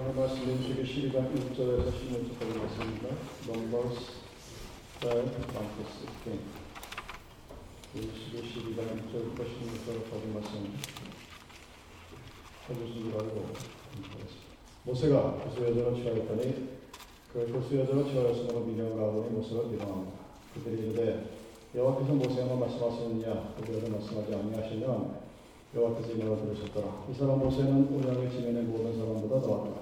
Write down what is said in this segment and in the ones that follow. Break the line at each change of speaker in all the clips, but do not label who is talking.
오늘 말씀 민수기 12장 1절에서 16절까지 말씀입니다. Numbers 12, 1 16. 민수기 12장 1절부터 16절까지 말씀 해주시기 바라고 하겠습니다. 모세가 구수 여자를 취하였더니 그 구수 여자를 취하였으므로 미련을 가보니 모세가 미련합니다. 그들이 이르되 여호와께서 모세에만 말씀하시느냐 그들에게 말씀하지 아니하시냐 여호와께서 이 말을 들으셨더라. 이 사람 모세는 언약의 지면의 모든 사람보다 더하더라.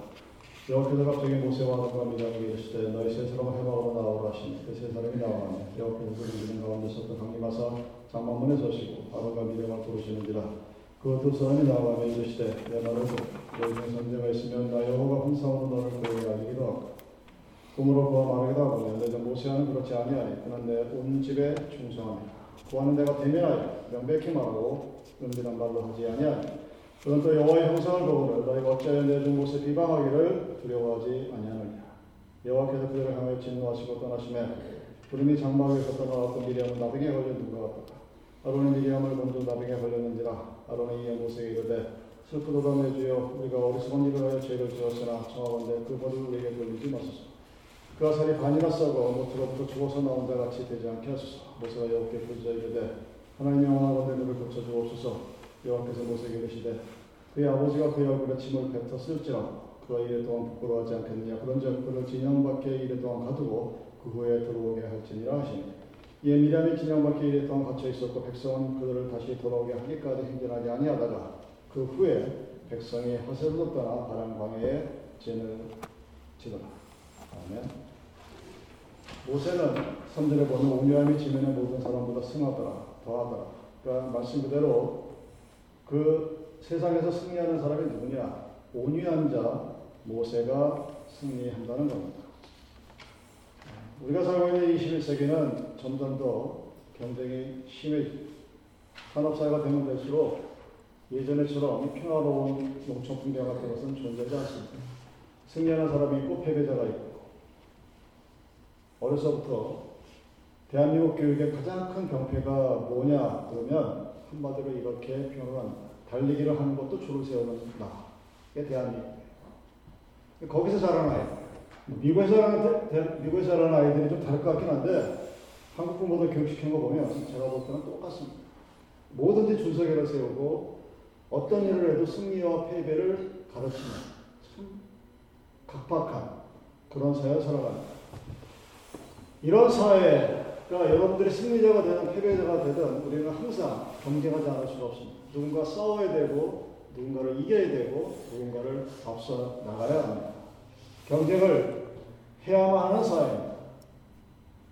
여호와께서 갑자기 모세와 아론과 미리암에게 이르시되 너희 세 사람을 해마으로 나오라 하시니 그세 사람이 나오나니 여호와께서 그 이르는 가운데 섰던 강림하사 장막문에 서시고 아론과 미리암을 부르시는지라 그 두 사람이 나와며 이르시되 내 말을 너희 중에 선제가 있으면 나 여호와가 항상으로 너를 구하게 알리기도 하고 꿈으로 구하 말하기도 하고 너희들 모세와는 그렇지 아니하니 그는 내 온 집에 충성합니다. 구하는 내가 대면하여 명백히 말하고 은밀한 말로 하지 아니하니 그는 또 여호와의 형상을 보고를 너희가 어찌하여 내 준 곳에 비방하기를 두려워하지 아니하느냐? 여호와께서 그들을 향하여 진노하시고 떠나심에 구름이 장막에서 떠나왔고 미리암은 나병에 걸려 누가 같더라 아론이 미리암을 먼저 나병에 걸렸는지라 아론이 이에 모세에게 이르되 슬프도다 내 주여 우리가 어리석은 일을 하여 죄를 지었으나 청하건대 그 벌을 우리에게 돌리지 마소서. 그 아살이 반이나 썩어 모트로부터 죽어서 나온 자 같이 되지 않게 하소서. 모세가 여호와께 부르자 이르되 하나님이 원하건대 그를 고쳐 주옵소서 여호와께서 모세에게 이르시되 그의 아버지가 그의 얼굴에 침을 뱉었을지라도 그가 이래 동안 부끄러워하지 않겠느냐 그런즉 그를 진영 밖에 이래 동안 가두고 그 후에 들어오게 할지니라 하시니 이에 미람이 진영 밖에 이래 동안 갇혀 있었고 백성은 그들을 다시 돌아오게 하기까지 행전하지 아니하다가 그 후에 백성이 허세로 떠나 바람 광해에 진을 치더라 아멘. 모세는 3절에 보면 온유함이 지면의 모든 사람보다 승하더라, 더하더라. 그러니까 말씀 그대로 그 세상에서 승리하는 사람이 누구냐? 온유한 자 모세가 승리한다는 겁니다. 우리가 살고 있는 21세기는 점점 더 경쟁이 심해지고 산업사회가 되면 될수록 예전에처럼 평화로운 농촌 풍경 같은 것은 존재하지 않습니다. 승리하는 사람이 있고 패배자가 있고 어려서부터 대한민국 교육의 가장 큰 병폐가 뭐냐 그러면 한마디로 이렇게 합니다. 달리기를 하는 것도 줄을 세우는 나. 이게 대한민국이에요. 거기서 자라는 아이. 미국에서 자라는, 미국에서 자라는 아이들이 좀 다를 것 같긴 한데 한국 부모들 교육시킨 거 보면 제가 볼 때는 똑같습니다. 뭐든지 준서기를 세우고 어떤 일을 해도 승리와 패배를 가르치는 참 각박한 그런 사회를 살아갑니다. 이런 사회 가 여러분들이 승리자가 되든 패배자가 되든 우리는 항상 경쟁하지 않을 수가 없습니다. 누군가 싸워야 되고 누군가를 이겨야 되고 누군가를 앞서 나가야 합니다. 경쟁을 해야만 하는 사회입니다.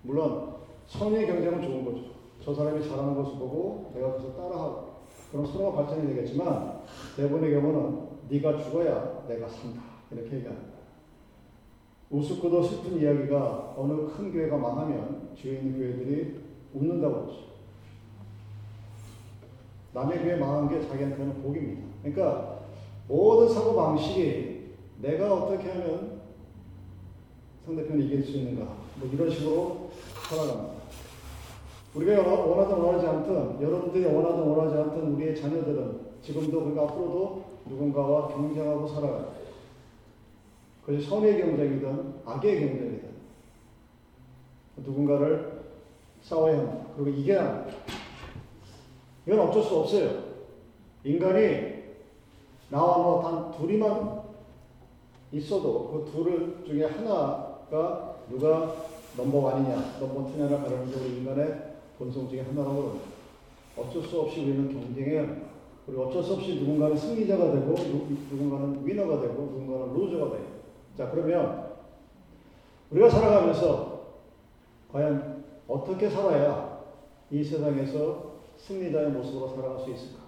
물론 선의의 경쟁은 좋은 거죠. 저 사람이 잘하는 것을 보고 내가 그래서 따라하고 그럼 서로가 발전이 되겠지만 대부분의 경우는 네가 죽어야 내가 산다 이렇게 얘기합니다. 우습고도 슬픈 이야기가 어느 큰 교회가 망하면 주에 있는 교회들이 웃는다고 하죠. 남의 교회 망한 게 자기한테는 복입니다. 그러니까 모든 사고 방식이 내가 어떻게 하면 상대편을 이길 수 있는가 뭐 이런 식으로 살아갑니다. 우리가 원하든 원하지 않든 여러분들이 원하든 원하지 않든 우리의 자녀들은 지금도 그러니까 앞으로도 누군가와 경쟁하고 살아가요. 그것이 선의 경쟁이든 악의 경쟁이든 누군가를 싸워야 합니다. 그리고 이겨야. 이건 어쩔 수 없어요. 인간이 나와 너 단 둘이만 있어도 그 둘 중에 하나가 누가 넘버원이냐, 넘버투냐를 가르는 게 우리 인간의 본성 중에 하나라고 합니다. 어쩔 수 없이 우리는 경쟁해야 합니다. 그리고 어쩔 수 없이 누군가는 승리자가 되고 누군가는 winner가 되고 누군가는 loser가 돼요. 자, 그러면 우리가 살아가면서 과연 어떻게 살아야 이 세상에서 승리자의 모습으로 살아갈 수 있을까?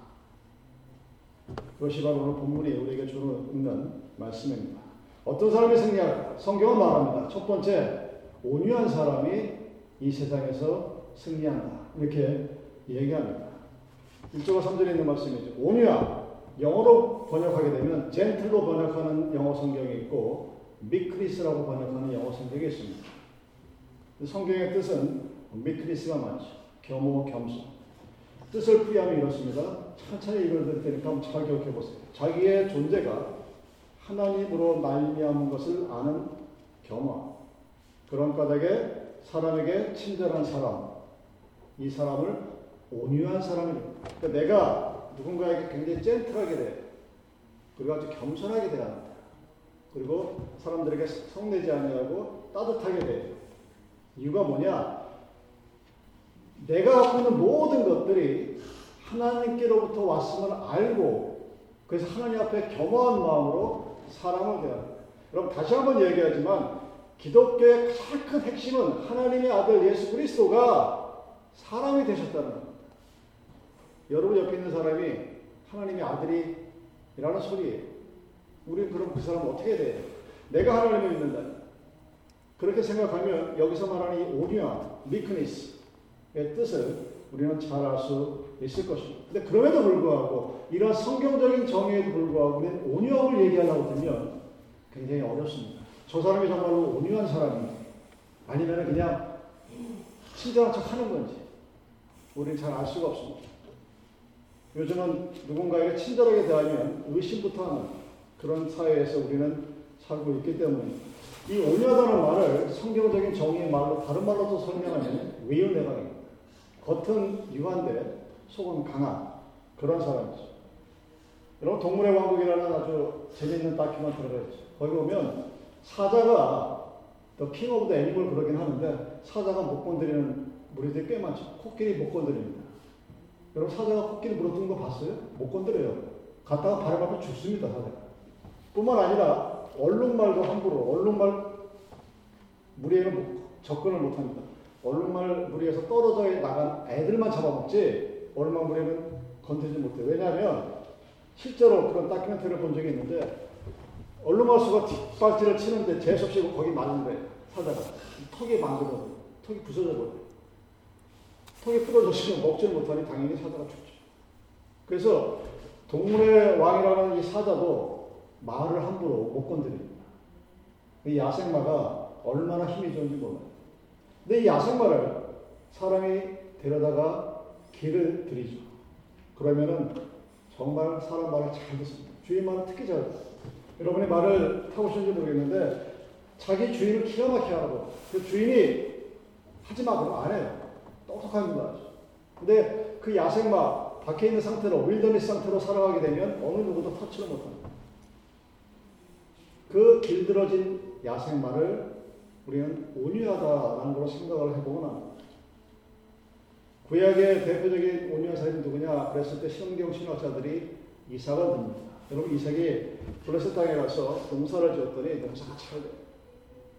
그것이 바로 오늘 본문이 우리에게 주는 있는 말씀입니다. 어떤 사람이 승리할까? 성경은 말합니다. 첫 번째, 온유한 사람이 이 세상에서 승리한다. 이렇게 얘기합니다. 1절과 3절에 있는 말씀이죠. 온유함. 영어로 번역하게 되면 젠틀로 번역하는 영어 성경이 있고 미크리스라고 번역하는 영어 성경이 있습니다. 성경의 뜻은 미크리스가 맞죠. 겸호, 겸손. 뜻을 풀이하면 이렇습니다. 천천히 읽어드릴 테니까 한번 잘 기억해 보세요. 자기의 존재가 하나님으로 말미암은 것을 아는 겸허. 그런 까닭에 사람에게 친절한 사람, 이 사람을 온유한 사람이 그러니까 내가 누군가에게 굉장히 젠틀하게 돼. 그리고 아주 겸손하게 대한다. 그리고 사람들에게 성내지 아니하고 따뜻하게 돼. 이유가 뭐냐? 내가 갖고 있는 모든 것들이 하나님께로부터 왔음을 알고 그래서 하나님 앞에 겸허한 마음으로 사람을 대한다. 여러분 다시 한번 얘기하지만 기독교의 가장 큰 핵심은 하나님의 아들 예수 그리스도가 사람이 되셨다는 겁니다. 여러분 옆에 있는 사람이 하나님의 아들이라는 소리예요. 우리는 그럼 그 사람 어떻게 돼요? 내가 하나님을 믿는다. 그렇게 생각하면 여기서 말하는 이 온유함, 미크니스의 뜻을 우리는 잘 알 수 있을 것입니다. 근데 그럼에도 불구하고 이런 성경적인 정의에도 불구하고 우리는 온유함을 얘기하려고 들면 굉장히 어렵습니다. 저 사람이 정말로 온유한 사람이 아니면 그냥 친절한 척 하는 건지 우리는 잘 알 수가 없습니다. 요즘은 누군가에게 친절하게 대하면 의심부터 하는 그런 사회에서 우리는 살고 있기 때문입니다. 이 온유하다는 말을 성경적인 정의의 말로 다른 말로도 설명하면 외유내강입니다. 겉은 유한데 속은 강한 그런 사람이죠. 여러분 동물의 왕국이라는 아주 재미있는 다큐멘터리가 있죠. 거기 보면 사자가 the king of the animal 그러긴 하는데 사자가 못 건드리는 무리들이 꽤 많죠. 코끼리 못 건드립니다. 여러분 사자가 코끼리 물어뜯는 거 봤어요? 못 건드려요. 갔다가 발을 밟고 죽습니다 사자. 뿐만 아니라 얼룩말도 함부로 얼룩말 무리에는 접근을 못합니다. 얼룩말 무리에서 떨어져 나간 애들만 잡아먹지 얼룩말 무리는 건드리지 못해요. 왜냐하면 실제로 그런 다큐멘터리를 본 적이 있는데 얼룩말 수가 뒷발질을 치는데 재수없이 거기 맞는 거예요. 사자가. 턱이 만들어 턱이 부서져 버려요. 턱이 부러졌으면 먹지를 못하니 당연히 사자가 죽죠. 그래서 동물의 왕이라는 이 사자도 말을 함부로 못 건드립니다. 이 야생마가 얼마나 힘이 좋은지 몰라요. 근데 이 야생마를 사람이 데려다가 길을 들이죠. 그러면은 정말 사람 말을 잘 듣습니다. 주인 말을 특히 잘 듣습니다. 여러분이 말을 타보셨는지 모르겠는데 자기 주인을 기가 막히게 하고 그 주인이 하지 마 그러면 안 해요. 똑똑합니다. 근데 그 야생마 밖에 있는 상태로 윌더니스 상태로 살아가게 되면 어느 누구도 터치를 못합니다. 그 길들어진 야생마를 우리는 온유하다라는 걸로 생각을 합니다. 구약의 대표적인 온유한 사람이 누구냐 그랬을 때 성경 신학자들이 이삭을 듭니다. 여러분 이삭이 블레셋 땅에 가서 농사를 지었더니 농사가 잘 돼.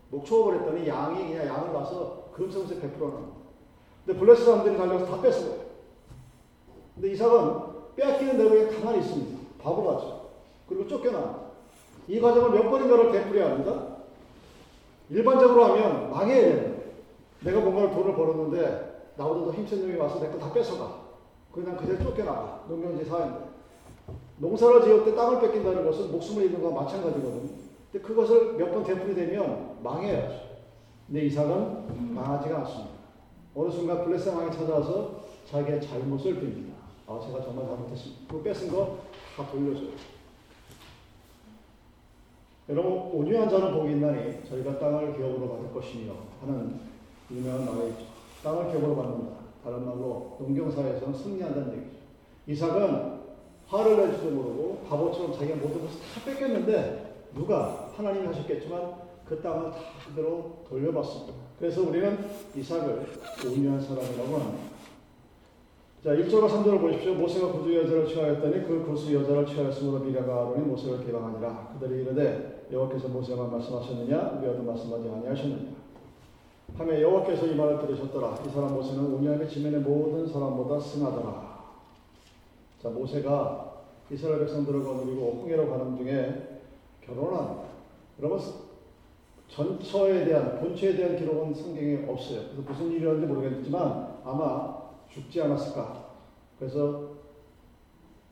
목초버렸더니 양이 그냥 양을 봐서 금성세 100% 납니다. 근데 블레셋 사람들이 달려서 다 뺏어요. 근데 이삭은 빼앗기는 대로 가만히 있습니다. 바보 같죠. 그리고 쫓겨나. 이 과정을 몇 번인가를 되풀이해야 합니다. 일반적으로 하면 망해야 되는 내가 뭔가를 돈을 벌었는데 나보다 더 힘센 놈이 와서 내 거 다 뺏어가. 그냥 그대로 쫓겨나가. 농경지 사회인데. 농사를 지을 때 땅을 뺏긴다는 것은 목숨을 잃는 것과 마찬가지거든요. 근데 그것을 몇 번 되풀이되면 망해야죠. 근데 이삭은 망하지가 않습니다. 어느 순간 블레셋 왕이 찾아와서 자기의 잘못을 빕니다. 아, 제가 정말 잘못했습니다. 그 뺏은 거 다 돌려줘요. 여러분, 온유한 자는 복이 있나니 저희가 땅을 기업으로 받을 것이며 하는 유명한 말이 있죠. 땅을 기업으로 받는다. 다른 말로 농경사에서는 승리한다는 얘기죠. 이삭은 화를 낼지도 모르고 바보처럼 자기가 모든 것을 다 뺏겼는데 누가 하나님이 하셨겠지만 그 땅을 다 그대로 돌려받습니다. 그래서 우리는 이삭을 온유한 사람이라고 합니다. 자, 1절과 3절을 보십시오. 모세가 구두 여자를 취하였더니 그 구수 여자를 취하였으므로 미라가 아론이 모세를 개방하니라. 그들이 이르되 여호와께서 모세만 말씀하셨느냐 우리와도 말씀하지 아니하셨느냐. 하며 여호와께서 이 말을 들으셨더라. 이 사람 모세는 온유함이 지면의 모든 사람보다 승하더라. 자, 모세가 이스라엘 백성들을 거느리고 홍해로 가는 중에 결혼을 합니다. 여러분, 전처에 대한, 본처에 대한 기록은 성경에 없어요. 그래서 무슨 일이었는지 모르겠지만 아마 죽지 않았을까. 그래서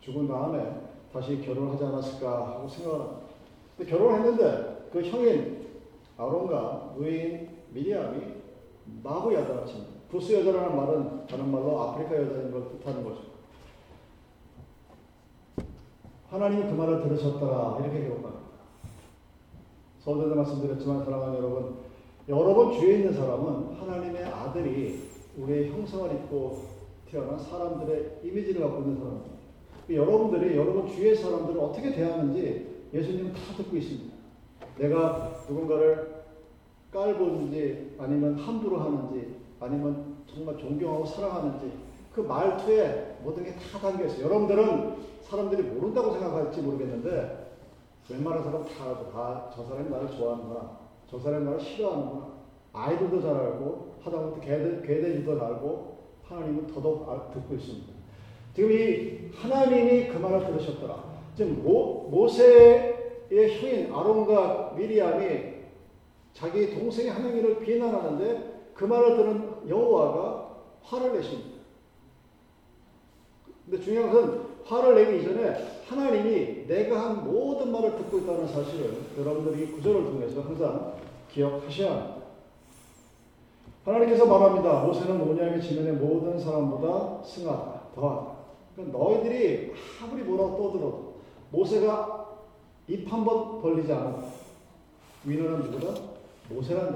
죽은 다음에 다시 결혼을 하지 않았을까 하고 생각을 합니다. 근데 결혼을 했는데 그 형인 아론과 의인 미리암이 마부 여자같이 부스 여자라는 말은 다른 말로 아프리카 여자인 걸 뜻하는 거죠. 하나님이 그 말을 들으셨더라 이렇게 기록합니다. 서울대도 말씀드렸지만 사랑하는 여러분, 여러분 주위에 있는 사람은 하나님의 아들이 우리의 형상을 입고 태어난 사람들의 이미지를 갖고 있는 사람입니다. 여러분들이 여러분 주위의 사람들을 어떻게 대하는지 예수님은 다 듣고 있습니다. 내가 누군가를 깔보는지 아니면 함부로 하는지 아니면 정말 존경하고 사랑하는지 그 말투에 모든 게 다 담겨 있어요. 여러분들은 사람들이 모른다고 생각할지 모르겠는데 웬만한 사람 다 알고 다저 사람이 나를 좋아하는구나. 저 사람이 나를 싫어하는구나. 아이들도 잘 알고 하다못해 개들, 개들도 알고 하나님은 더더욱 알, 듣고 있습니다. 지금 이 하나님이 그 말을 들으셨더라. 지금 모, 모세의 형인 아론과 미리암이 자기 동생의 하나님을 비난하는데 그 말을 들은 여호와가 화를 내십니다. 근데 중요한 것은 화를 내기 이전에 하나님이 내가 한 모든 말을 듣고 있다는 사실을 여러분들이 구절을 통해서 항상 기억하셔야 합니다. 하나님께서 말합니다. 모세는 모냐의 지면의 모든 사람보다 승하다, 더하다. 그러니까 너희들이 아무리 뭐라고 떠들어도 모세가 입 한 번 벌리지 않았다. 위너는 누구다? 모세라는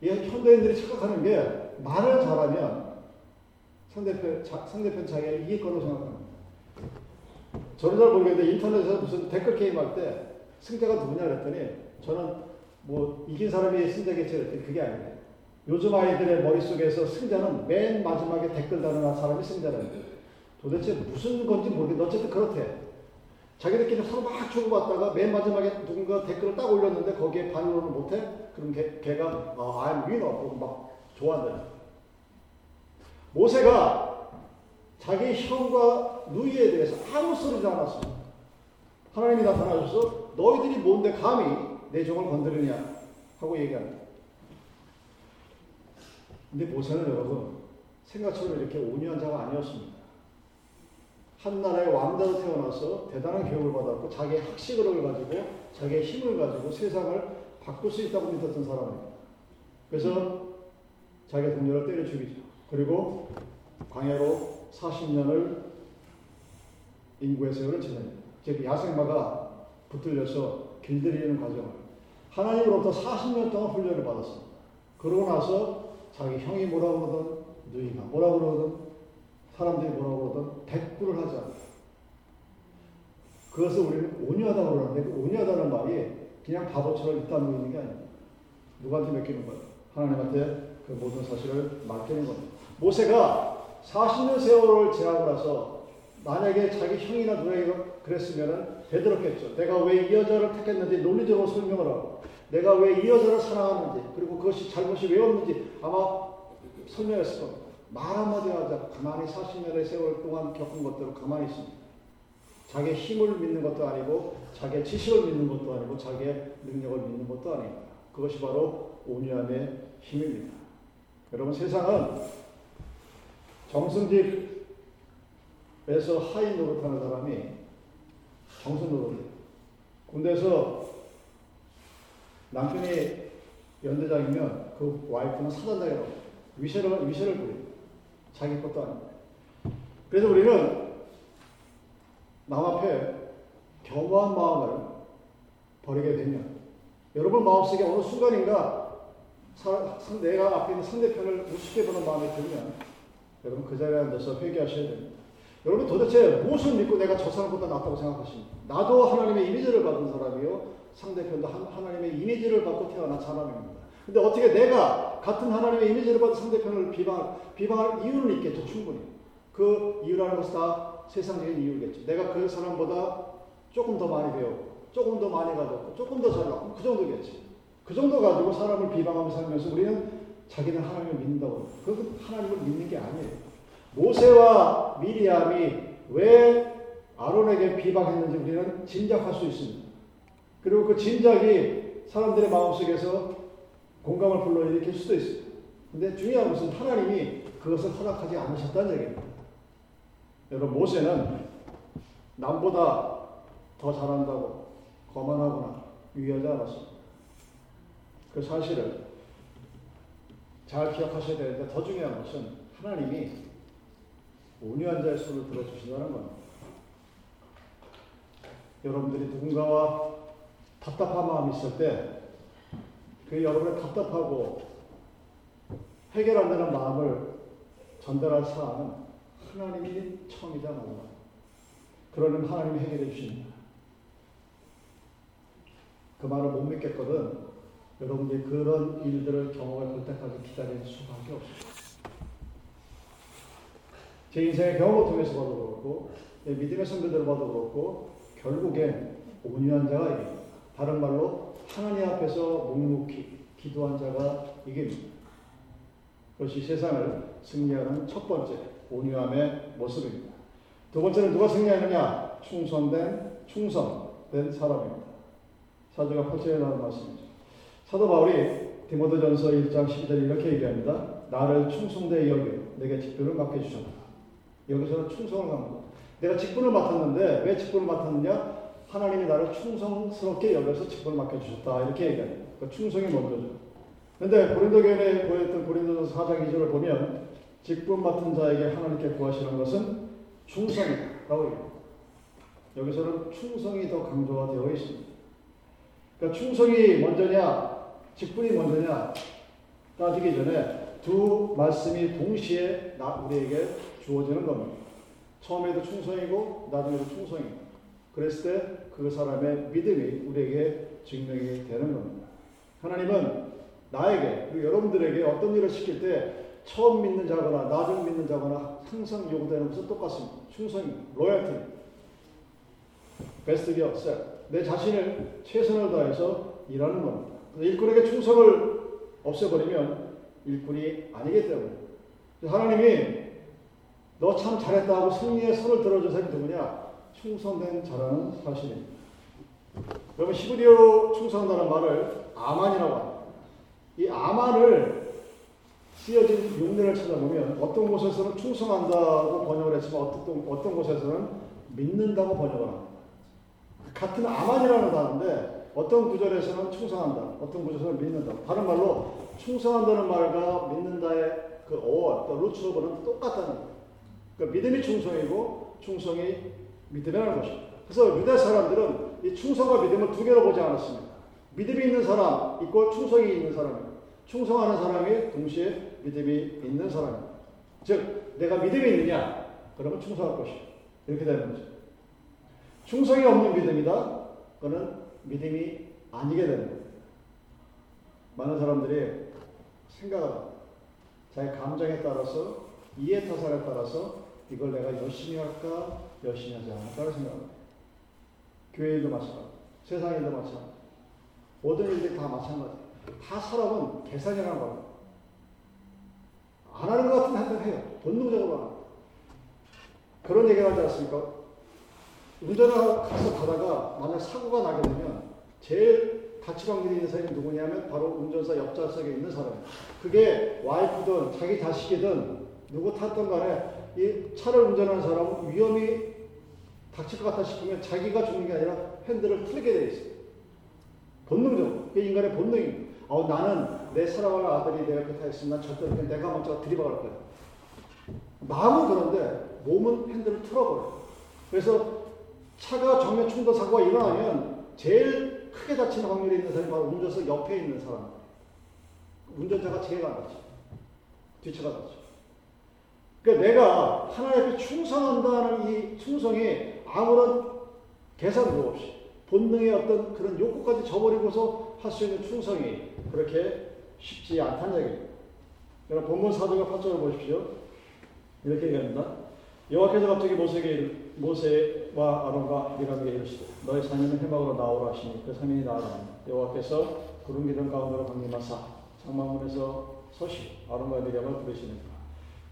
얘기입니다. 이 현대인들이 착각하는 게 말을 잘하면 상대편, 자, 상대편 자기가 이길 거라고 생각합니다. 저는 잘 모르겠는데 인터넷에서 무슨 댓글 게임 할 때 승자가 누구냐 그랬더니 저는 뭐 이긴 사람이 승자겠지 그랬더니 그게 아니에요. 요즘 아이들의 머릿속에서 승자는 맨 마지막에 댓글 다는 사람이 승자라는 거예요. 도대체 무슨 건지 모르겠는데 어쨌든 그렇대. 자기들끼리 서로 막 주고받다가 맨 마지막에 누군가 댓글을 딱 올렸는데 거기에 반응을 못해? 그럼 걔, 걔가 어, I'm winner 그러고 막 좋아한다. 모세가 자기 형과 누이에 대해서 아무 소리도 안 했습니다. 하나님이 나타나셔서 너희들이 뭔데 감히 내 종을 건드리냐 하고 얘기합니다. 근데 모세는 여러분 생각처럼 이렇게 온유한 자가 아니었습니다. 한 나라의 왕자로 태어나서 대단한 교육을 받았고 자기의 학식을 가지고 자기의 힘을 가지고 세상을 바꿀 수 있다고 믿었던 사람입니다. 그래서 자기 동료를 때려 죽이죠. 그리고 광야로 40년을 인구의 세월을 지냅니다. 즉 야생마가 붙들려서 길들이는 과정을 하나님으로부터 40년 동안 훈련을 받았습니다. 그러고 나서 자기 형이 뭐라고 그러든 누이가 뭐라고 그러든 사람들이 뭐라고 그러든 대꾸를 않아요. 그것을 우리는 온유하다고 그러는데 그 온유하다는 말이 그냥 바보처럼 있다는 있는 게 아닙니다. 누구한테 맡기는 거예요? 하나님한테 그 모든 사실을 맡기는 겁니다. 모세가 40년 세월을 지나고 나서 만약에 자기 형이나 누나가 그랬으면 대들었겠죠. 내가 왜 이 여자를 택했는지 논리적으로 설명을 하고 내가 왜 이 여자를 사랑하는지 그리고 그것이 잘못이 왜 없는지 아마 설명했을 겁니다. 말 한마디 하자 가만히 40년의 세월 동안 겪은 것대로 가만히 있습니다. 자기의 힘을 믿는 것도 아니고 자기의 지식을 믿는 것도 아니고 자기의 능력을 믿는 것도 아닙니다. 그것이 바로 온유함의 힘입니다. 여러분 세상은 정승집에서 하인 노릇하는 사람이 정승 노릇이에요. 군대에서 남편이 연대장이면 그 와이프는 사단장이라고 위세를, 위세를 부립니다. 자기 것도 아닙니다. 그래서 우리는 남 앞에 겸허한 마음을 버리게 되면 여러분 마음속에 어느 순간인가 내가 앞에 있는 상대편을 우습게 보는 마음이 들면 여러분 그 자리에 앉아서 회개하셔야 됩니다. 여러분 도대체 무엇을 믿고 내가 저 사람보다 낫다고 생각하십니까? 나도 하나님의 이미지를 받은 사람이요. 상대편도 하나님의 이미지를 받고 태어난 사람입니다. 근데 어떻게 내가 같은 하나님의 이미지를 받은 상대편을 비방, 비방할 이유는 있겠죠, 충분히. 그 이유라는 것은 다 세상적인 이유겠죠. 내가 그 사람보다 조금 더 많이 배웠고, 조금 더 많이 가졌고, 조금 더 잘났고, 그 정도겠지. 그 정도 가지고 사람을 비방하며 살면서 우리는 자기는 하나님을 믿는다고. 그건 하나님을 믿는 게 아니에요. 모세와 미리암이 왜 아론에게 비방했는지 우리는 짐작할 수 있습니다. 그리고 그 짐작이 사람들의 마음속에서 공감을 불러일으킬 수도 있어요. 근데 중요한 것은 하나님이 그것을 허락하지 않으셨다는 얘기입니다. 여러분, 모세는 남보다 더 잘한다고 거만하거나 유의하지 않았습니다. 그 사실을 잘 기억하셔야 되는데 더 중요한 것은 하나님이 온유한 자의 손을 들어주신다는 겁니다. 여러분들이 누군가와 답답한 마음이 있을 때, 그 여러분의 답답하고 해결 안 되는 마음을 전달할 사안은 하나님이 처음이자 마지막. 그러면 하나님이 해결해 주십니다. 그 말을 못 믿겠거든. 여러분들이 그런 일들을 경험해 볼 때까지 기다릴 수밖에 없습니다. 제 인생의 경험을 통해서 봐도 그렇고, 믿음의 선배들을 봐도 그렇고, 결국엔 온유한 자가 이깁니다. 다른 말로 하나님 앞에서 묵묵히 기도한 자가 이깁니다. 그것이 세상을 승리하는 첫 번째 온유함의 모습입니다. 두 번째는 누가 승리하느냐? 충성된 충성된 사람입니다. 사도가 8절에 나오는 말씀이죠. 사도 바울이 디모데전서 1장 12절 이렇게 얘기합니다. 나를 충성되이 여겨 내게 직분을 맡겨주셨다. 여기서는 충성을 강조. 내가 직분을 맡았는데 왜 직분을 맡았느냐? 하나님이 나를 충성스럽게 여겨서 직분을 맡겨주셨다. 이렇게 얘기합니다. 그 충성이 먼저죠. 근데 고린도 교회에 보였던 고린도전서 4장 2절을 보면 직분 맡은 자에게 하나님께 구하시는 것은 충성이라고 얘기합니다. 여기서는 충성이 더 강조가 되어 있습니다. 그러니까 충성이 먼저냐, 직분이 먼저냐 따지기 전에 두 말씀이 동시에 우리에게 주어지는 겁니다. 처음에도 충성이고 나중에도 충성이고 그랬을 때 그 사람의 믿음이 우리에게 증명이 되는 겁니다. 하나님은 나에게 그리고 여러분들에게 어떤 일을 시킬 때 처음 믿는 자거나 나중 믿는 자거나 항상 요구되는 것은 똑같습니다. 충성이, 로열티, 베스트 기업, 내 자신을 최선을 다해서 일하는 겁니다. 일꾼에게 충성을 없애버리면 일꾼이 아니기 때문에 하나님이 너 참 잘했다 하고 승리의 손을 들어준 사람이 누구냐? 충성된 자라는 사실입니다. 여러분 히브리어 충성한다는 말을 아만이라고 합니다. 이 아만을 쓰여진 용례를 찾아보면 어떤 곳에서는 충성한다고 번역을 했지만 어떤, 어떤 곳에서는 믿는다고 번역을 합니다. 같은 아만이라는 단어인데 어떤 구절에서는 충성한다, 어떤 구절에서는 믿는다. 다른 말로 충성한다는 말과 믿는다의 그 어원, 또 루츠오버는 똑같다는 거예요. 그러니까 믿음이 충성이고 충성이 믿음이라는 것입니다. 그래서 유대 사람들은 이 충성과 믿음을 두 개로 보지 않았습니다. 믿음이 있는 사람 있고 충성이 있는 사람입니다. 충성하는 사람이 동시에 믿음이 있는 사람입니다. 즉, 내가 믿음이 있느냐? 그러면 충성할 것이 이렇게 되는 거죠. 충성이 없는 믿음이다? 그거는 믿음이 아니게 되는 거예요. 많은 사람들이 생각을 자기 감정에 따라서 이해 타산에 따라서 이걸 내가 열심히 할까 열심히 하지 않을까 생각합니다. 교회 일도 마찬가지, 세상 일도 마찬가지, 모든 일들이 다 마찬가지. 다 사람은 계산이라는 겁니다. 안 하는 것 같은 한번 해요. 본능적으로 하는 그런 얘기를 하지 않습니까? 운전을 가서 가다가 만약 사고가 나게 되면 제일 다칠 확률이 있는 사람이 누구냐면 바로 운전사 옆좌석에 있는 사람이에요. 그게 와이프든 자기 자식이든 누구 탔던 간에 이 차를 운전하는 사람은 위험이 닥칠 것 같다 싶으면 자기가 죽는 게 아니라 핸들을 틀게 돼 있어요. 본능적으로. 그게 인간의 본능입니다. 어, 나는 내 사랑하는 아들이 내 옆에 타 있으면 절대 내가 먼저 들이박을 거야. 마음은 그런데 몸은 핸들을 틀어버려요. 그래서 차가 정면 충돌 사고가 일어나면 제일 크게 다치는 확률이 있는 사람이 바로 운전석 옆에 있는 사람. 운전자가 제일 안 다쳐. 뒤차가 다쳐. 그러니까 내가 하나님 앞에 충성한다는 이 충성이 아무런 계산도 없이 본능의 어떤 그런 욕구까지 저버리고서 할 수 있는 충성이 그렇게 쉽지 않다는 얘기입니다. 여러분 본문 사도가 8절을 보십시오. 이렇게 얘기합니다. 여호와께서 갑자기 모세에게 모세와 아론과 미람에게 이르시되 너의 사명은 해막으로 나오라 하시니 그 사명이 나아라 여호와께서 구름 기둥 가운데로 강림하사 장막문에서 서시 아론과 미람을 부르시니까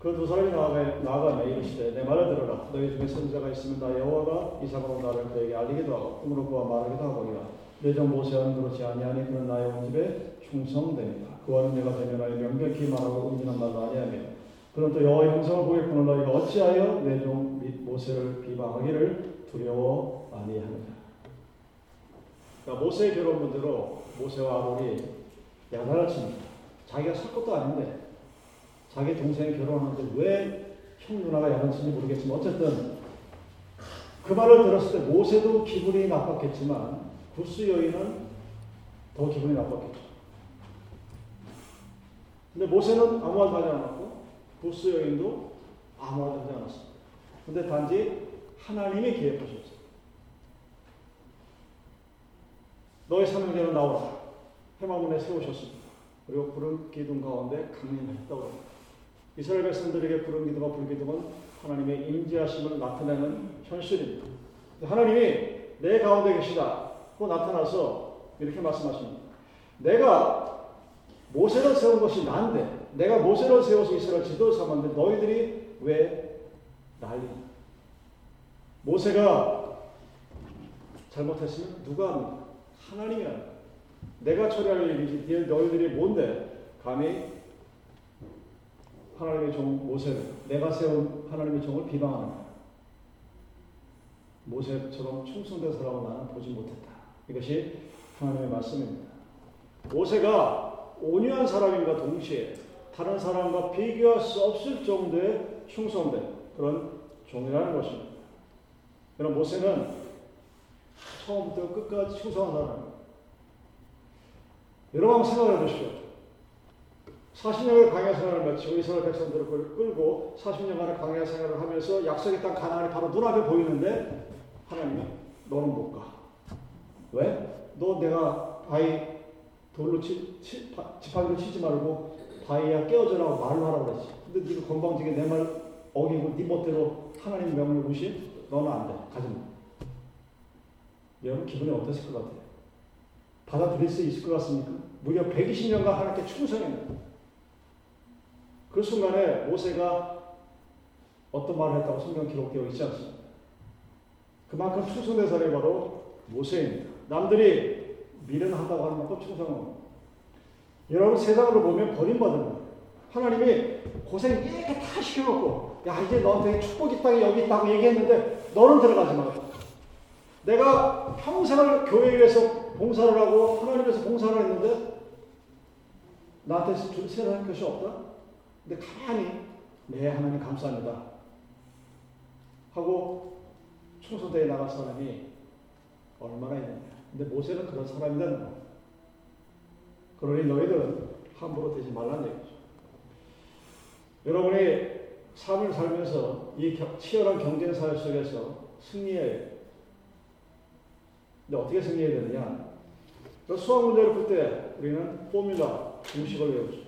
그 두 사람이 나아가, 나아가며 이르시되 내 말을 들어라. 너희 중에 선자가 있으면 나 여호와가 이상으로 나를 그에게 알리기도 하고 꿈으로 그와 말하기도 하거니와 내정 모세와는 그렇지 아니하니 그는 나의 온 집에 충성됩니다 그와는 내가 대면하여 명백히 말하고 은진한 말도 아니하며 그는 또 여호와의 형상을 보겠거늘 너희가 어찌하여 내종 및 모세를 비방하기를 두려워 아니하느냐. 그러니까 모세의 결혼 문제로 모세와 아론이 야단을 칩니다. 자기가 살 것도 아닌데 자기 동생이 결혼하는데 왜 형 누나가 야단친지 모르겠지만 어쨌든 그 말을 들었을 때 모세도 기분이 나빴겠지만 구스 여인은 더 기분이 나빴겠죠. 근데 모세는 아무 말도 하지 않았고 구스 여인도 아무 말도 하지 않았습니다. 근데 단지 하나님이 계획하셨어요. 너의 사명자는 나오라. 해마문에 세우셨습니다. 그리고 구름 기둥 가운데 강림했다고 합니다. 이스라엘 백성들에게 구름 기둥과 불 기둥은 하나님의 임재하심을 나타내는 현실입니다. 하나님이 내 가운데 계시다고 나타나서 이렇게 말씀하십니다. 내가 모세를 세운 것이 난데 내가 모세를 세워서 이스라엘 지도를 삼았는데 너희들이 왜 난리냐? 모세가 잘못했으면 누가 합니까? 하나님이 합니다. 내가 처리할 일이지 너희들이 뭔데 감히 하나님의 종 모세를 내가 세운 하나님의 종을 비방하는 모세처럼 충성된 사람을 나는 보지 못했다. 이것이 하나님의 말씀입니다. 모세가 온유한 사람인가 동시에 다른 사람과 비교할 수 없을 정도의 충성된 그런 종이라는 것입니다. 그럼 모세는 처음부터 끝까지 충성한 사람입니다. 여러분 생각해 보십시오. 40년을 광야 생활을 마치고 이스라엘 백성들을 끌고 40년간의 광야 생활을 하면서 약속의 땅 가나안이 바로 눈앞에 보이는데 하나님이 너는 못 가. 왜? 너 내가 바위 돌로 치, 치 지팡이로 치지 말고 바위야 깨어져라고 말을 하라고 그랬지. 근데 네가 건방지게 내 말 어기고 네 멋대로 하나님 명령을 무시? 너는 안 돼. 가지 마. 여러분 기분이 어땠을 것 같아요? 받아들일 수 있을 것 같습니까? 무려 120년간 하나님께 충성했는데 그 순간에 모세가 어떤 말을 했다고 성경 기록되어 있지 않습니다. 그만큼 충성된 사람이 바로 모세입니다. 남들이 미련하다고 하는 만큼 충성합니다. 여러분 세상으로 보면 버림받은 거예요. 하나님이 고생 이렇게 다 시켜놓고 야 이제 너한테 축복이 땅에 여기 있다고 얘기했는데 너는 들어가지 마. 내가 평생을 교회 위해서 봉사를 하고 하나님 위해서 봉사를 했는데 나한테 세상 것이 없다? 근데 가만히 네 하나님 감사합니다 하고 충소대에 나갈 사람이 얼마나 있느냐. 근데 모세는 그런 사람이라는 거. 그러니 너희들은 함부로 되지 말라는 얘기죠. 여러분이 삶을 살면서 이 치열한 경쟁 사회 속에서 승리해야 근데 어떻게 승리해야 되느냐? 수학 문제를 풀 때 우리는 포뮬라, 공식을 외우죠.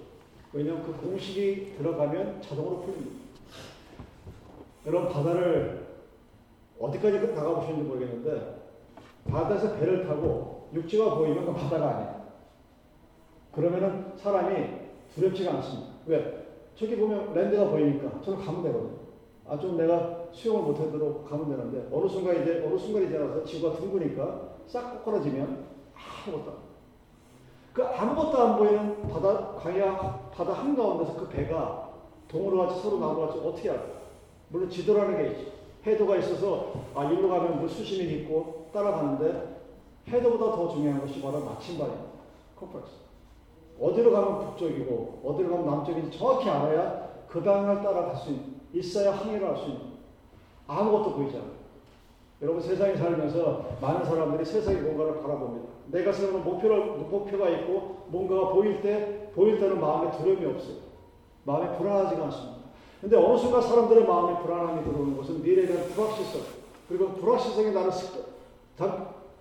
왜냐하면 그 공식이 들어가면 자동으로 풀립니다. 여러분 바다를 어디까지 나가보시는지 모르겠는데 바다에서 배를 타고 육지가 보이면 그 바다가 아니에요. 그러면은 사람이 두렵지가 않습니다. 왜? 저기 보면 랜드가 보이니까 저로 가면 되거든요. 아, 좀 내가 수영을 못하도록 가면 되는데 어느 순간 이제 어느 순간이 지나서 지구가 둥그니까 싹 꼬꾸라지면 아무것도 그 아무것도 안 보이는 바다 광야 바다 한가운데서 그 배가 동으로 같이 서로 나눠 같이 어떻게 할까? 물론 지도라는 게 있죠. 해도가 있어서 아 일로 가면 물 수심이 있고 따라가는데 해도보다 더 중요한 것이 바로 나침반입니다. 컴플렉스. 어디로 가면 북쪽이고 어디로 가면 남쪽인지 정확히 알아야 그 방향을 따라갈 수 있는 있어야 항해를 할 수 있는 아무것도 보이지 않아요. 여러분 세상에 살면서 많은 사람들이 세상의 뭔가를 바라봅니다. 내가 세우는 목표를, 목표가 있고 뭔가가 보일 때 보일 때는 마음에 두려움이 없어요. 마음이 불안하지가 않습니다. 근데 어느 순간 사람들의 마음에 불안함이 들어오는 것은 미래에 대한 불확실성 그리고 불확실성이 나를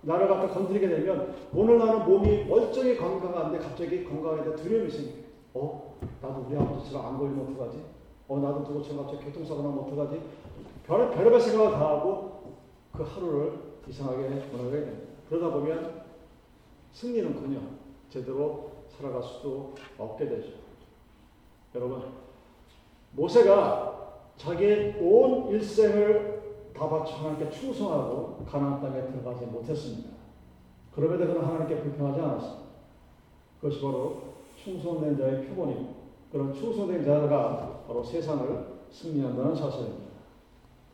나를 갖다 건드리게 되면 오늘 나는 몸이 멀쩡히 건강한데 갑자기 건강에 대한 두려움이 생겨요. 어? 나도 우리 아버지처럼 안 걸리면 어떡하지? 어, 나도 누구처럼 갑자기 교통사고 나면 어떡하지? 별, 별의별 생각을 다 하고 그 하루를 이상하게 보내게 됩니다. 그러다 보면 승리는커녕 제대로 살아갈 수도 없게 되죠. 여러분, 모세가 자기의 온 일생을 다 바쳐 하나님께 충성하고 가나안 땅에 들어가지 못했습니다. 그럼에도 그는 하나님께 불평하지 않았습니다. 그것이 바로 충성된 자의 표본이고 그런 충성된 자가 바로 세상을 승리한다는 사실입니다.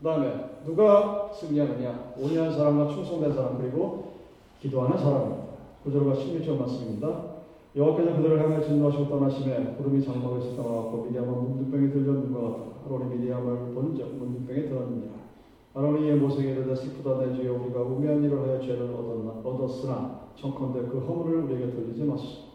그 다음에 누가 승리하느냐? 온유한 사람과 충성된 사람 그리고 기도하는 사람입니다. 9절과 16절 말씀입니다. 여호와께서 그들을 향해 진노하시고 떠나심에 구름이 장막에서 떠나왔고 미디암은 문둥병에 들려 눈과 같아 하론이 미디암을 본적 문둥병에 들었느니라. 아론이 이에 모세에게 이르되 슬프다 내 주여 우리가 우매한 일을 하여 죄를 얻었나, 얻었으나 청컨대 그 허물을 우리에게 돌리지 마소서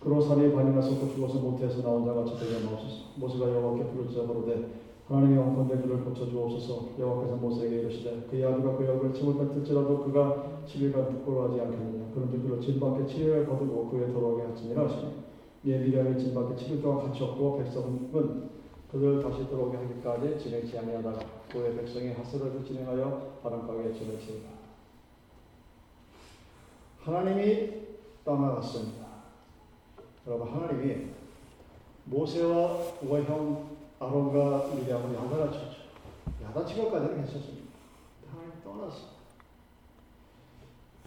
그로 산이 반이나 썩고 죽어서 모태에서 나온 자 같이 되게 마옵소서 모세가 여호와께 부르짖어 부르되 하나님의 영건된 그를 고쳐주옵소서. 여호와께서 모세에게 이르시되 그의 아비가 그의 얼굴을 침을 뱉을지라도 그가 7일간 부끄러워하지 않겠느냐. 그런데 그를 진밖에 7일을 거두고 그에 돌아오게 하시니라 하시니. 이에 미련이 진밖에 7일 동안 같이 없고 백성은 그를 다시 들어오게 하기까지 진행치 아니하다가 그의 백성이 하스를 진행하여 바람가게 지내치니라. 하나님이 떠나갔습니다. 여러분 하나님이 모세와 우형 아론과 미리암을 야단을 쳤죠. 야단친 것까지는 괜찮습니다. 하나님 떠났습니다.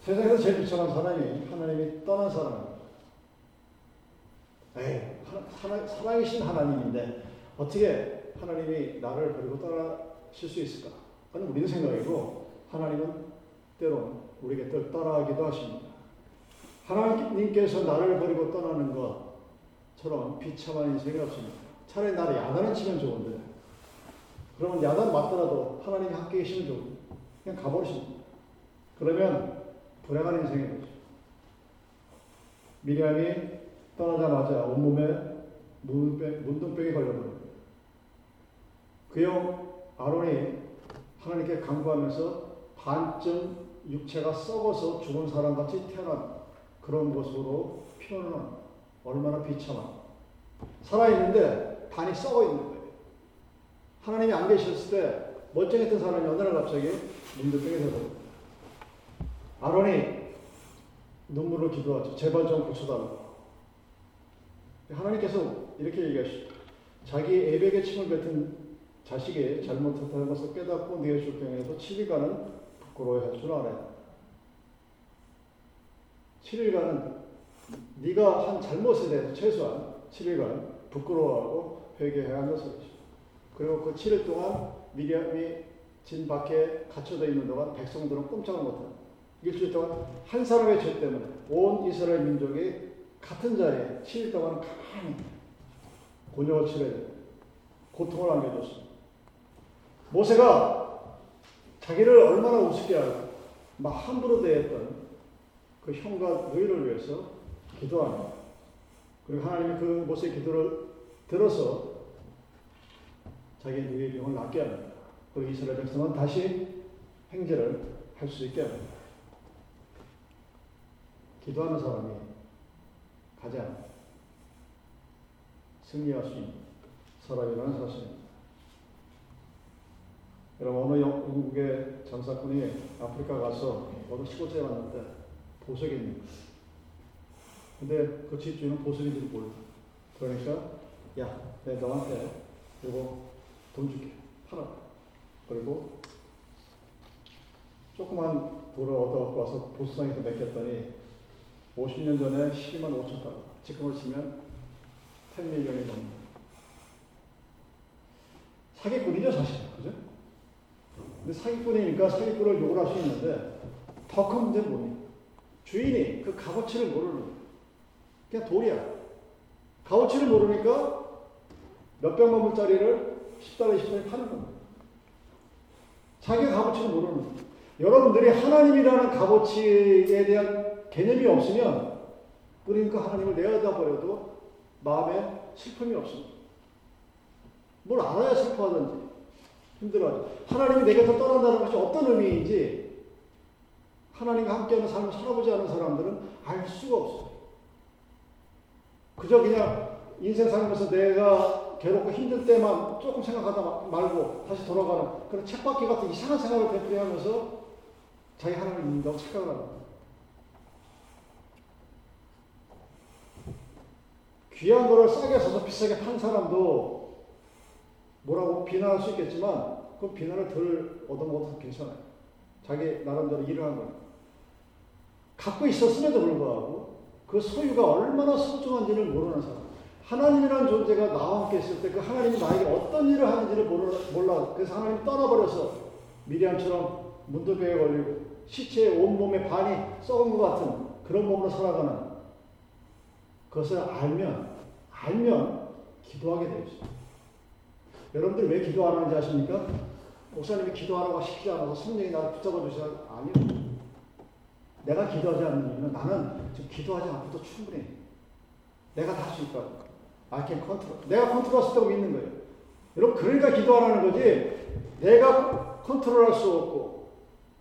세상에서 제일 비참한 사람이 하나님이 떠난 사람입니다. 에이, 하나, 살아계신 하나님인데 어떻게 하나님이 나를 버리고 떠나실 수 있을까? 하는 우리는 생각이고 하나님은 때론 우리에게 떠나기도 하십니다. 하나님께서 나를 버리고 떠나는 것처럼 비참한 인생이 없습니다. 차라리 나를 야단을 치면 좋은데 그러면 야단 맞더라도 하나님이 함께 계시면 좋은데 그냥 가버리십니다. 그러면 불행한 인생이 되죠. 미리암이 떠나자마자 온몸에 문둥병, 문둥병이 걸려버립니다. 그형 아론이 하나님께 강구하면서 반쯤 육체가 썩어서 죽은 사람같이 태어난 그런 모습으로 표현은 얼마나 비참한 살아있는데 반이 썩어 있는 거예요. 하나님이 안 계셨을 때 멀쩡했던 사람이 어느 날 갑자기 문득병이 되거든요. 아론이 눈물로 기도하죠. 제발 좀 고쳐달라고. 하나님께서 이렇게 얘기하시죠. 자기 애백에 침을 뱉은 자식이 잘못했다는 것을 깨닫고 네가 줄 경에도 7일간은 부끄러워할 줄 알아야 7일간은 네가 한 잘못에 대해서 최소한 7일간 부끄러워하고 회개해야 한는 소리죠. 그리고 그 7일 동안 미리암이 진 밖에 갇혀져 있는 동안 백성들은 꼼짝을 못합니다. 일주일 동안 한 사람의 죄 때문에 온 이스라엘 민족이 같은 자리에 7일 동안 가만히 곤욕을 치러야. 고통을 안겨줬습니다. 모세가 자기를 얼마나 우습게 알고 막 함부로 대했던 그 형과 너희를 위해서 기도합니다. 그리고 하나님이 그 모세의 기도를 들어서 자기 누이의 병을 낫게 합니다. 그리고 이스라엘 백성은 다시 행제를 할 수 있게 합니다. 기도하는 사람이 가장 승리할 수 있는 사람이라는 사실입니다. 여러분, 어느 영국의 장사꾼이 아프리카 가서 어느 시골에 왔는데 보석이 있는 거예요. 근데 그 집주인은 보석인지를 몰라. 그러니까, 야, 내가 너한테 이거 돈 줄게. 팔아. 그리고 조그만 돌을 얻어갖고 와서 보수상에서 맡겼더니 50년 전에 12만 5천 달러. 지금으로 치면 10밀리언이 넘는. 사기꾼이죠, 사실. 그죠? 근데 사기꾼이니까 사기꾼을 욕을 할 수 있는데 더 큰 문제는 뭐니? 주인이 그 값어치를 모르는 그냥 돌이야. 값어치를 모르니까 몇백만 불짜리를 10달러, 20달러 파는 겁니다. 자기가 값어치를 모르는 거예요. 여러분들이 하나님이라는 값어치에 대한 개념이 없으면 그러니까 하나님을 내어다버려도 마음에 슬픔이 없습니다. 뭘 알아야 슬퍼하든지 힘들어하죠. 하나님이 내 곁을 떠난다는 것이 어떤 의미인지 하나님과 함께하는 삶을 살아보지 않은 사람들은 알 수가 없어요. 그저 그냥 인생 살면서 내가 괴롭고 힘들 때만 조금 생각하다 말고 다시 돌아가는 그런 책받기 같은 이상한 생각을 되풀이하면서 자기 하나님을 믿는다고 착각을 합니다. 귀한 거를 싸게 사서 비싸게 판 사람도 뭐라고 비난할 수 있겠지만 그 비난을 덜 얻어먹어도 괜찮아요. 자기 나름대로 일을 한 거예요. 갖고 있었음에도 불구하고 그 소유가 얼마나 소중한지를 모르는 사람. 하나님이라는 존재가 나와 함께 있을 때 그 하나님이 나에게 어떤 일을 하는지를 몰라. 그래서 하나님 떠나버려서 미리암처럼 문도병에 걸리고 시체의 온몸에 반이 썩은 것 같은 그런 몸으로 살아가는 그것을 알면, 알면 기도하게 되어 있습니다. 여러분들 왜 기도 안 하는지 아십니까? 목사님이 기도하라고 시키지 않아서 성령이 나를 붙잡아 주시나 아니요. 내가 기도하지 않는 이유는 나는 지금 기도하지 않고도 충분해. 내가 다 할 수 있다. I can control. 내가 컨트롤할 수 있다고 믿는 거예요. 여러분, 그러니까 기도하라는 거지. 내가 컨트롤할 수 없고,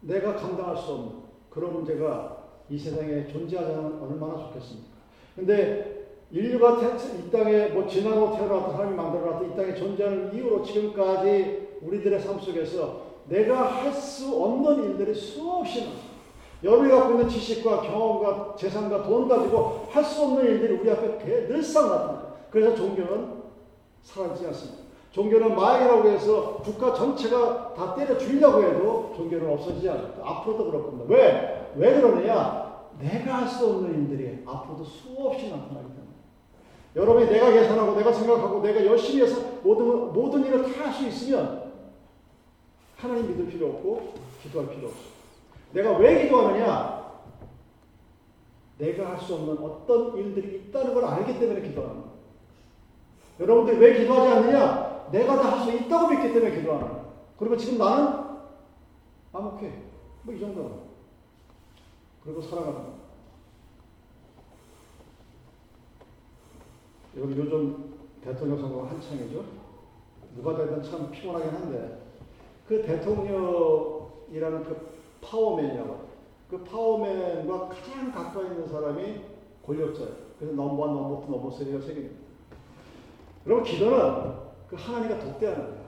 내가 감당할 수 없는 그런 문제가 이 세상에 존재하자면 얼마나 좋겠습니까? 근데 인류가 이 땅에 뭐 지나고 태어났던 하나님이 만들어놨던 이 땅에 존재하는 이후로 지금까지 우리들의 삶 속에서 내가 할 수 없는 일들이 수없이 많습니다. 여러분이 갖고 있는 지식과 경험과 재산과 돈 가지고 할 수 없는 일들이 우리 앞에 늘상 나타나요. 그래서 종교는 사라지지 않습니다. 종교는 마약이라고 해서 국가 전체가 다 때려 죽이려고 해도 종교는 없어지지 않아요. 앞으로도 그럴 겁니다. 왜? 왜 그러느냐? 내가 할 수 없는 일들이 앞으로도 수없이 나타나기 때문에. 여러분이 내가 계산하고 내가 생각하고 내가 열심히 해서 모든, 모든 일을 다 할 수 있으면 하나님 믿을 필요 없고 기도할 필요 없어. 내가 왜 기도하느냐? 내가 할 수 없는 어떤 일들이 있다는 걸 알기 때문에 기도하는 거예요. 여러분들 왜 기도하지 않느냐? 내가 다 할 수 있다고 믿기 때문에 기도하는 거예요. 그리고 지금 나는 암묵해. 뭐 이 정도는. 그리고 살아가는 거예요. 여기 요즘 대통령 선거가 한창이죠. 누가 되든 참 피곤하긴 한데 그 대통령이라는 그 power man이라고 그 power man과 가장 가까이 있는 사람이 권력자예요. 그래서 number one, number two, number three가 생깁니다. 여러분 기도는 그 하나님과 독대하는 거예요.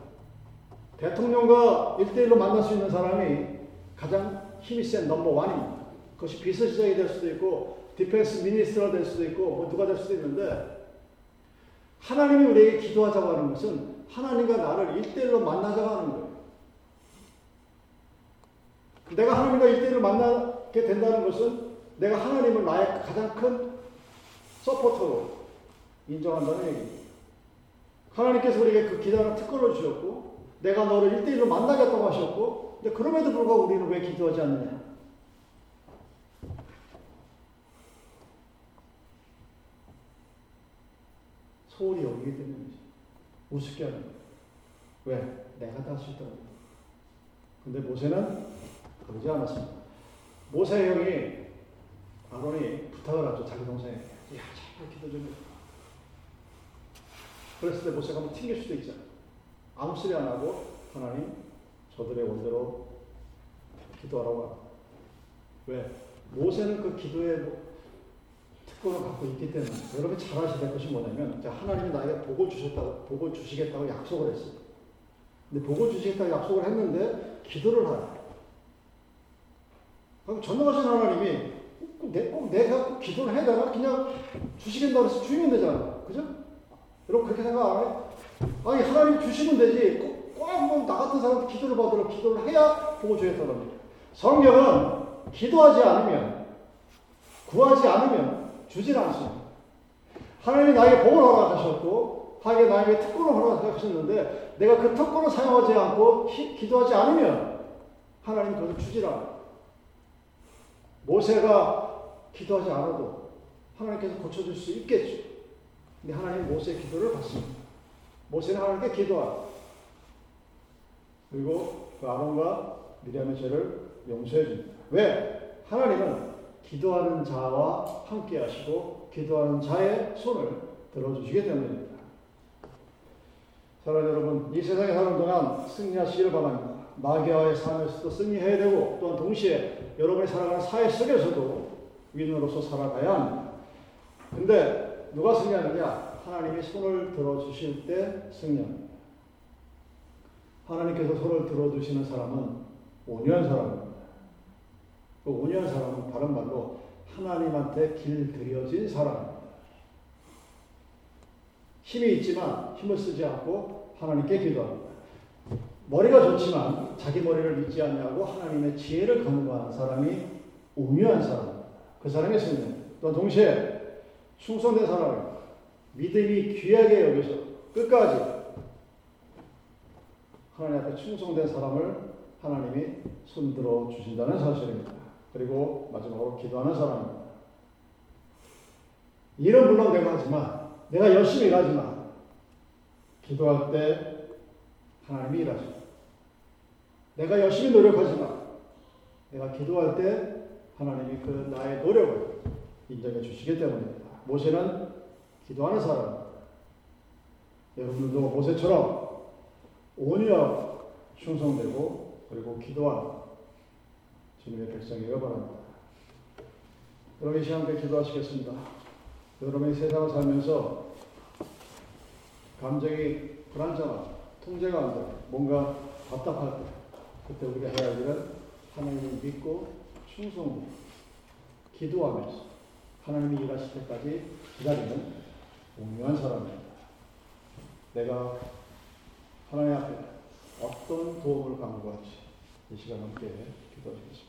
대통령과 일대일로 만날 수 있는 사람이 가장 힘이 센 number one입니다. 그것이 비서실장이 될 수도 있고 defense minister가 될 수도 있고 뭐 누가 될 수도 있는데 하나님이 우리에게 기도하자고 하는 것은 하나님과 나를 일대일로 만나자고 하는 거예요. 내가 하나님과 일대일로 만나게 된다는 것은 내가 하나님을 나의 가장 큰 서포터로 인정한다는 얘기입니다. 하나님께서 우리에게 그 기도하는 특권을 주셨고, 내가 너를 일대일로 만나겠다고 하셨고, 근데 그럼에도 불구하고 우리는 왜 기도하지 않느냐? 소홀히 여기기 때문이지. 우습게 하는 거야. 왜? 내가 다 할 수 있다고. 근데 모세는 그러지 않았습니다. 모세 형이 아론이 부탁을 하죠. 자기 동생에게. 야, 제발 기도 좀 해. 그랬을 때 모세가 뭐 튕길 수도 있잖아. 아무 소리 안 하고 하나님 저들의 원대로 기도하라고 하고. 왜? 모세는 그 기도의 특권을 갖고 있기 때문에 여러분 잘 아셔야 될 것이 뭐냐면 하나님이 나에게 복을 주셨다고 복을 주시겠다고 약속을 했어요. 근데 복을 주시겠다고 약속을 했는데 기도를 하라. 그럼 전능하신 하나님이 꼭, 내, 꼭 내가 꼭 기도를 해야 되나? 그냥 주시겠다고 해서 주면 되잖아. 그죠? 여러분 그렇게 생각 안 해? 아니 하나님 주시면 되지. 꼭나 같은 사람 기도를 받으러 기도를 해야 보고 주겠다는 겁니다. 성경은 기도하지 않으면 구하지 않으면 주질 않습니다. 하나님이 나에게 복을 허락하셨고 하게 나에게 특권을 허락하셨는데 내가 그 특권을 사용하지 않고 기, 도하지 않으면 하나님 그것을 주질 않아요. 모세가 기도하지 않아도 하나님께서 고쳐줄 수 있겠죠. 근데 하나님 모세의 기도를 받습니다. 모세는 하나님께 기도하라. 그리고 그 아론과 미리암의 죄를 용서해 줍니다. 왜? 하나님은 기도하는 자와 함께 하시고 기도하는 자의 손을 들어주시기 때문입니다. 사랑하는 여러분, 이 세상에 사는 동안 승리하시기를 바랍니다. 마귀와의 삶에서도 승리해야 되고 또한 동시에 여러분이 살아가는 사회 속에서도 위인으로서 살아가야 합니다. 근데 누가 승리하느냐? 하나님이 손을 들어주실 때 승리합니다. 하나님께서 손을 들어주시는 사람은 온유한 사람입니다. 그 온유한 사람은 다른 말로 하나님한테 길들여진 사람입니다. 힘이 있지만 힘을 쓰지 않고 하나님께 기도합니다. 머리가 좋지만 자기 머리를 믿지 않냐고 하나님의 지혜를 간구하는 사람이 온유한 사람. 그 사람이 승리. 또 동시에 충성된 사람. 믿음이 귀하게 여기서 끝까지 하나님 앞에 충성된 사람을 하나님이 손들어 주신다는 사실입니다. 그리고 마지막으로 기도하는 사람입니다. 일은 물론 내가 하지만 내가 열심히 일하지만 기도할 때 하나님이 일하십니다. 내가 열심히 노력하지만 내가 기도할 때 하나님이 그 나의 노력을 인정해 주시기 때문입니다. 모세는 기도하는 사람. 여러분들도 모세처럼 온유하고 충성되고 그리고 기도하는 주님의 백성이길 바랍니다. 여러분 이 시간 함께 기도하시겠습니다. 여러분이 세상을 살면서 감정이 불안정하고 통제가 안 되고 뭔가 답답할 때 그때 우리가 해야 할 일은 하나님을 믿고 충성으로 기도하면서 하나님이 일하실 때까지 기다리는 온유한 사람입니다. 내가 하나님 앞에 어떤 도움을 간구할지 이 시간 함께 기도하시겠습니다.